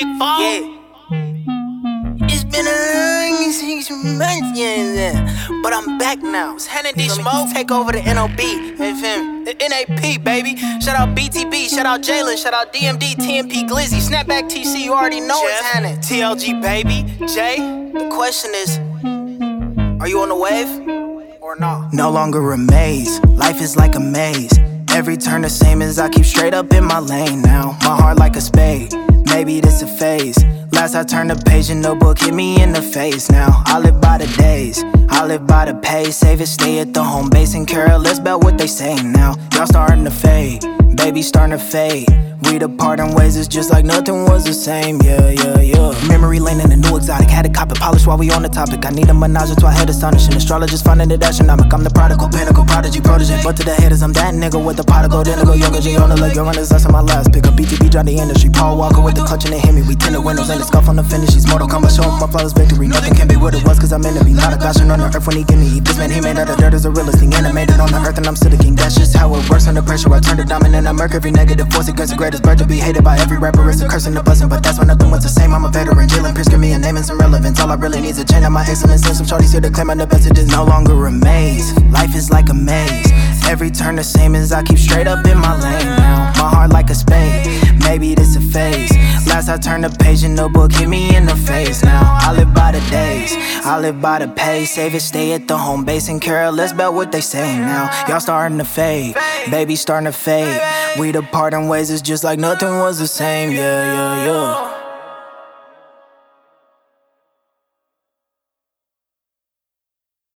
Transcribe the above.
big fall. Yeah. It's been a long six months, yeah, yeah. But I'm back now. It's Hannity Smoke. Take over the NOB. FM. NAP, baby. Shout out BTB. Shout out Jalen. Shout out DMD. TMP Glizzy. Snapback TC. You already know it's Hannah. TLG, baby. Jay. The question is Are you on the wave? Or not? No longer a maze. Life is like a maze. Every turn the same as I keep straight up in my lane now. My heart like a spade. Maybe this a phase. Last I turned the page and notebook hit me in the face. Now I live by the days. I live by the pace. Save it, stay at the home base and careless about what they say now. Y'all starting to fade. Baby starting to fade. We depart in ways, it's just like nothing was the same. Yeah, yeah, yeah. Memory lane in a new exotic. Had to cop it, polish while we on the topic. I need a menage, to I head astonishing. Astrologist finding it astronomic. I'm the prodigal, pinnacle, prodigy, protege. But to the haters, I'm that nigga with the gold. Then go younger, G on the leg. Your runners, in my last pick. Up BTB, Johnny Industry. Paul Walker with the clutch and they hit me. We tinted windows and the scuff on the finish. He's Mortal Kombat, show my flawless victory. Nothing can be what it was, cause I'm in it. Be not a caution on the earth when he give me. This man, he made out of dirt as a realist thing. Animated on the earth, and I'm still the king. That's just how it works under pressure. I turn to diamond and I every negative force against the greatest bird to be hated by every rapper. It's a curse and a blessing, but that's when nothing was the same. I'm a veteran, Jalen Pierce, give me a name and some relevance. All I really need is a chain of my excellence. And some shorties here to claim I'm the best. It is no longer a maze. Life is like a maze. Every turn the same as I keep straight up in my lane now. My heart like a spade. Maybe this Last I turned the page and book, hit me in the face. Now I live by the days. I live by the pay. Save it, stay at the home base and careless about what they say now. Y'all starting to fade. Baby starting to fade. We depart in ways, it's just like nothing was the same. Yeah, yeah, yeah.